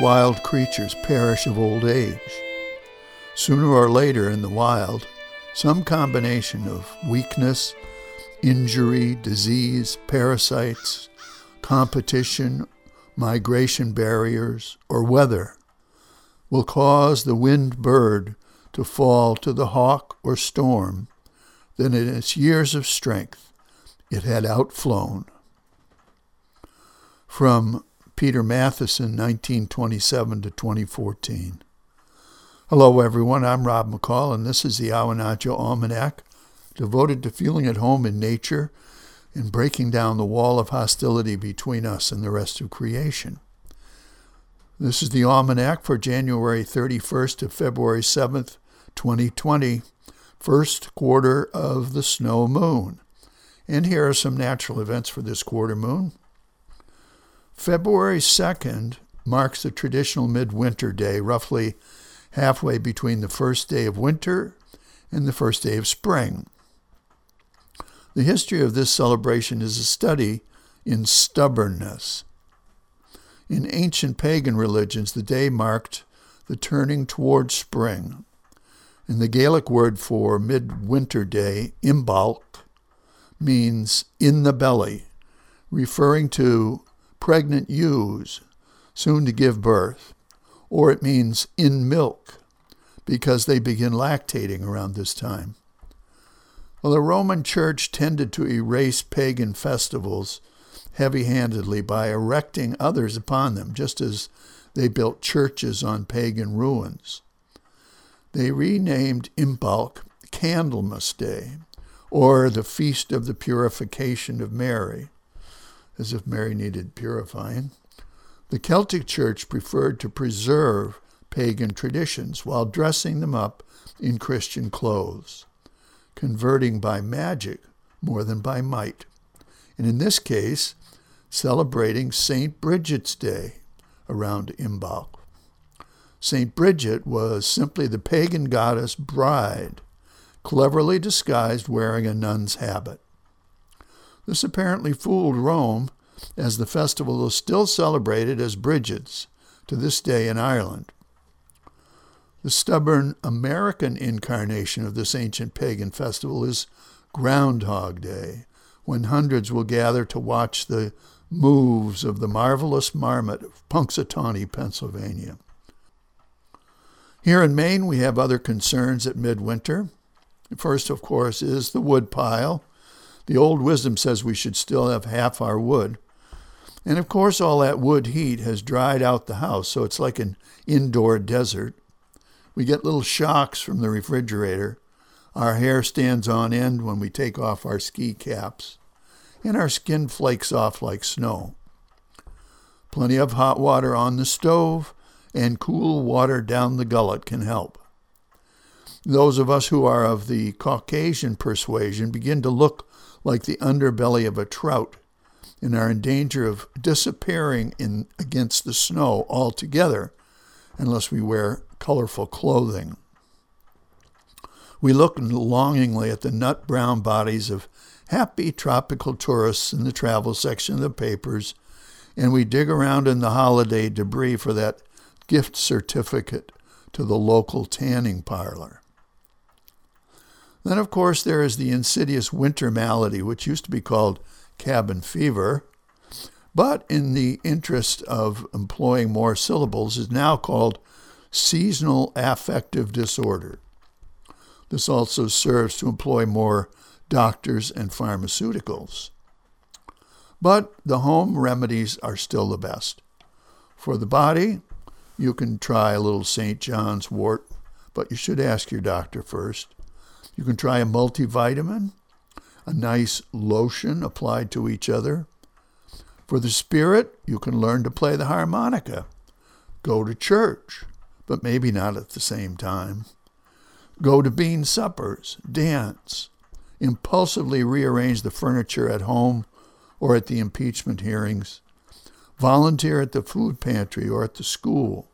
wild creatures perish of old age. Sooner or later in the wild, some combination of weakness, injury, disease, parasites, competition, migration barriers, or weather will cause the winged bird to fall to the hawk or storm that in its years of strength it had outflown. From Peter Matthiessen, 1927 to 2014. Hello, everyone. I'm Rob McCall, and this is the Awanadjo Almanac, devoted to feeling at home in nature and breaking down the wall of hostility between us and the rest of creation. This is the Almanac for January 31st to February 7th, 2020, first quarter of the snow moon. And here are some natural events for this quarter moon. February 2nd marks the traditional midwinter day, roughly halfway between the first day of winter and the first day of spring. The history of this celebration is a study in stubbornness. In ancient pagan religions, the day marked the turning toward spring. And the Gaelic word for midwinter day, imbolc, means in the belly, referring to pregnant ewes soon to give birth, or it means in milk because they begin lactating around this time. Well, the Roman Church tended to erase pagan festivals heavy handedly by erecting others upon them, just as they built churches on pagan ruins. They renamed Imbolc Candlemas Day, or the Feast of the Purification of Mary, as if Mary needed purifying. The Celtic Church preferred to preserve pagan traditions while dressing them up in Christian clothes, converting by magic more than by might. And in this case, celebrating St. Bridget's Day around Imbolc. St. Bridget was simply the pagan goddess bride, cleverly disguised wearing a nun's habit. This apparently fooled Rome, as the festival is still celebrated as Bridget's to this day in Ireland. The stubborn American incarnation of this ancient pagan festival is Groundhog Day, when hundreds will gather to watch the moves of the marvelous marmot of Punxsutawney, Pennsylvania. Here in Maine, we have other concerns at midwinter. First, of course, is the wood pile, the old wisdom says we should still have half our wood. And of course, all that wood heat has dried out the house, so it's like an indoor desert. We get little shocks from the refrigerator. Our hair stands on end when we take off our ski caps, and our skin flakes off like snow. Plenty of hot water on the stove and cool water down the gullet can help. Those of us who are of the Caucasian persuasion begin to look like the underbelly of a trout and are in danger of disappearing in, against the snow altogether unless we wear colorful clothing. We look longingly at the nut brown bodies of happy tropical tourists in the travel section of the papers, and we dig around in the holiday debris for that gift certificate to the local tanning parlor. Then, of course, there is the insidious winter malady, which used to be called cabin fever, but in the interest of employing more syllables, is now called seasonal affective disorder. This also serves to employ more doctors and pharmaceuticals. But the home remedies are still the best. For the body, you can try a little St. John's wort, but you should ask your doctor first. You can try a multivitamin, a nice lotion applied to each other. For the spirit, you can learn to play the harmonica. Go to church, but maybe not at the same time. Go to bean suppers, dance, impulsively rearrange the furniture at home or at the impeachment hearings, volunteer at the food pantry or at the school.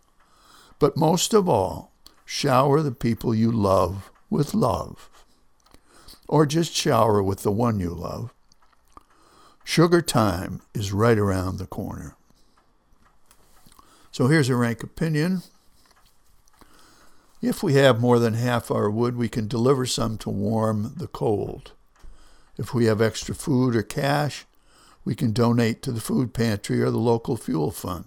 But most of all, shower the people you love with love or just shower with the one you love. Sugar time is right around the corner. So here's a rank opinion. If we have more than half our wood, we can deliver some to warm the cold. If we have extra food or cash, we can donate to the food pantry or the local fuel fund.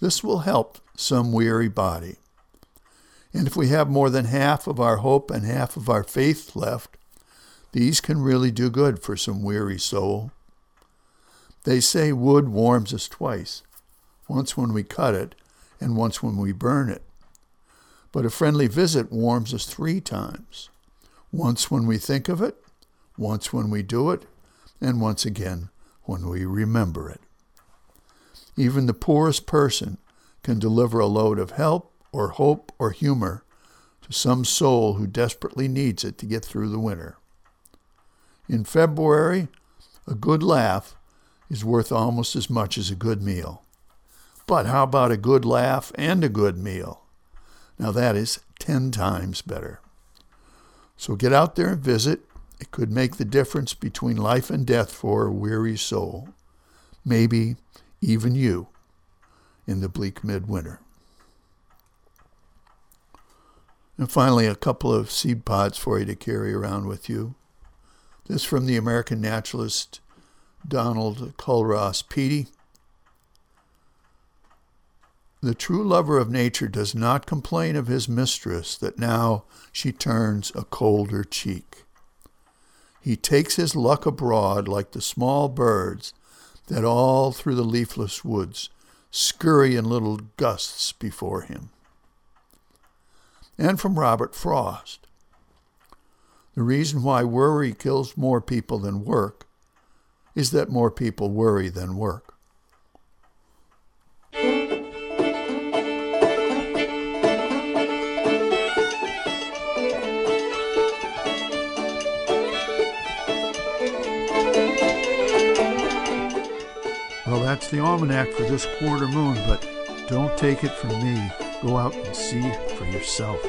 This will help some weary body. And if we have more than half of our hope and half of our faith left, these can really do good for some weary soul. They say wood warms us twice once when we cut it and once when we burn it. But a friendly visit warms us three times once when we think of it, once when we do it, and once again when we remember it. Even the poorest person can deliver a load of help or hope or humor to some soul who desperately needs it to get through the winter. In February, a good laugh is worth almost as much as a good meal. But how about a good laugh and a good meal? Now that is 10 times better. So get out there and visit. It could make the difference between life and death for a weary soul. Maybe even you in the bleak midwinter. And finally, a couple of seed pods for you to carry around with you. This from the American naturalist Donald Culross Peattie. The true lover of nature does not complain of his mistress that now she turns a colder cheek. He takes his luck abroad like the small birds that all through the leafless woods scurry in little gusts before him. And from Robert Frost. The reason why worry kills more people than work is that more people worry than work. Well, that's the almanac for this quarter moon, but don't take it from me. Go out and see for yourself.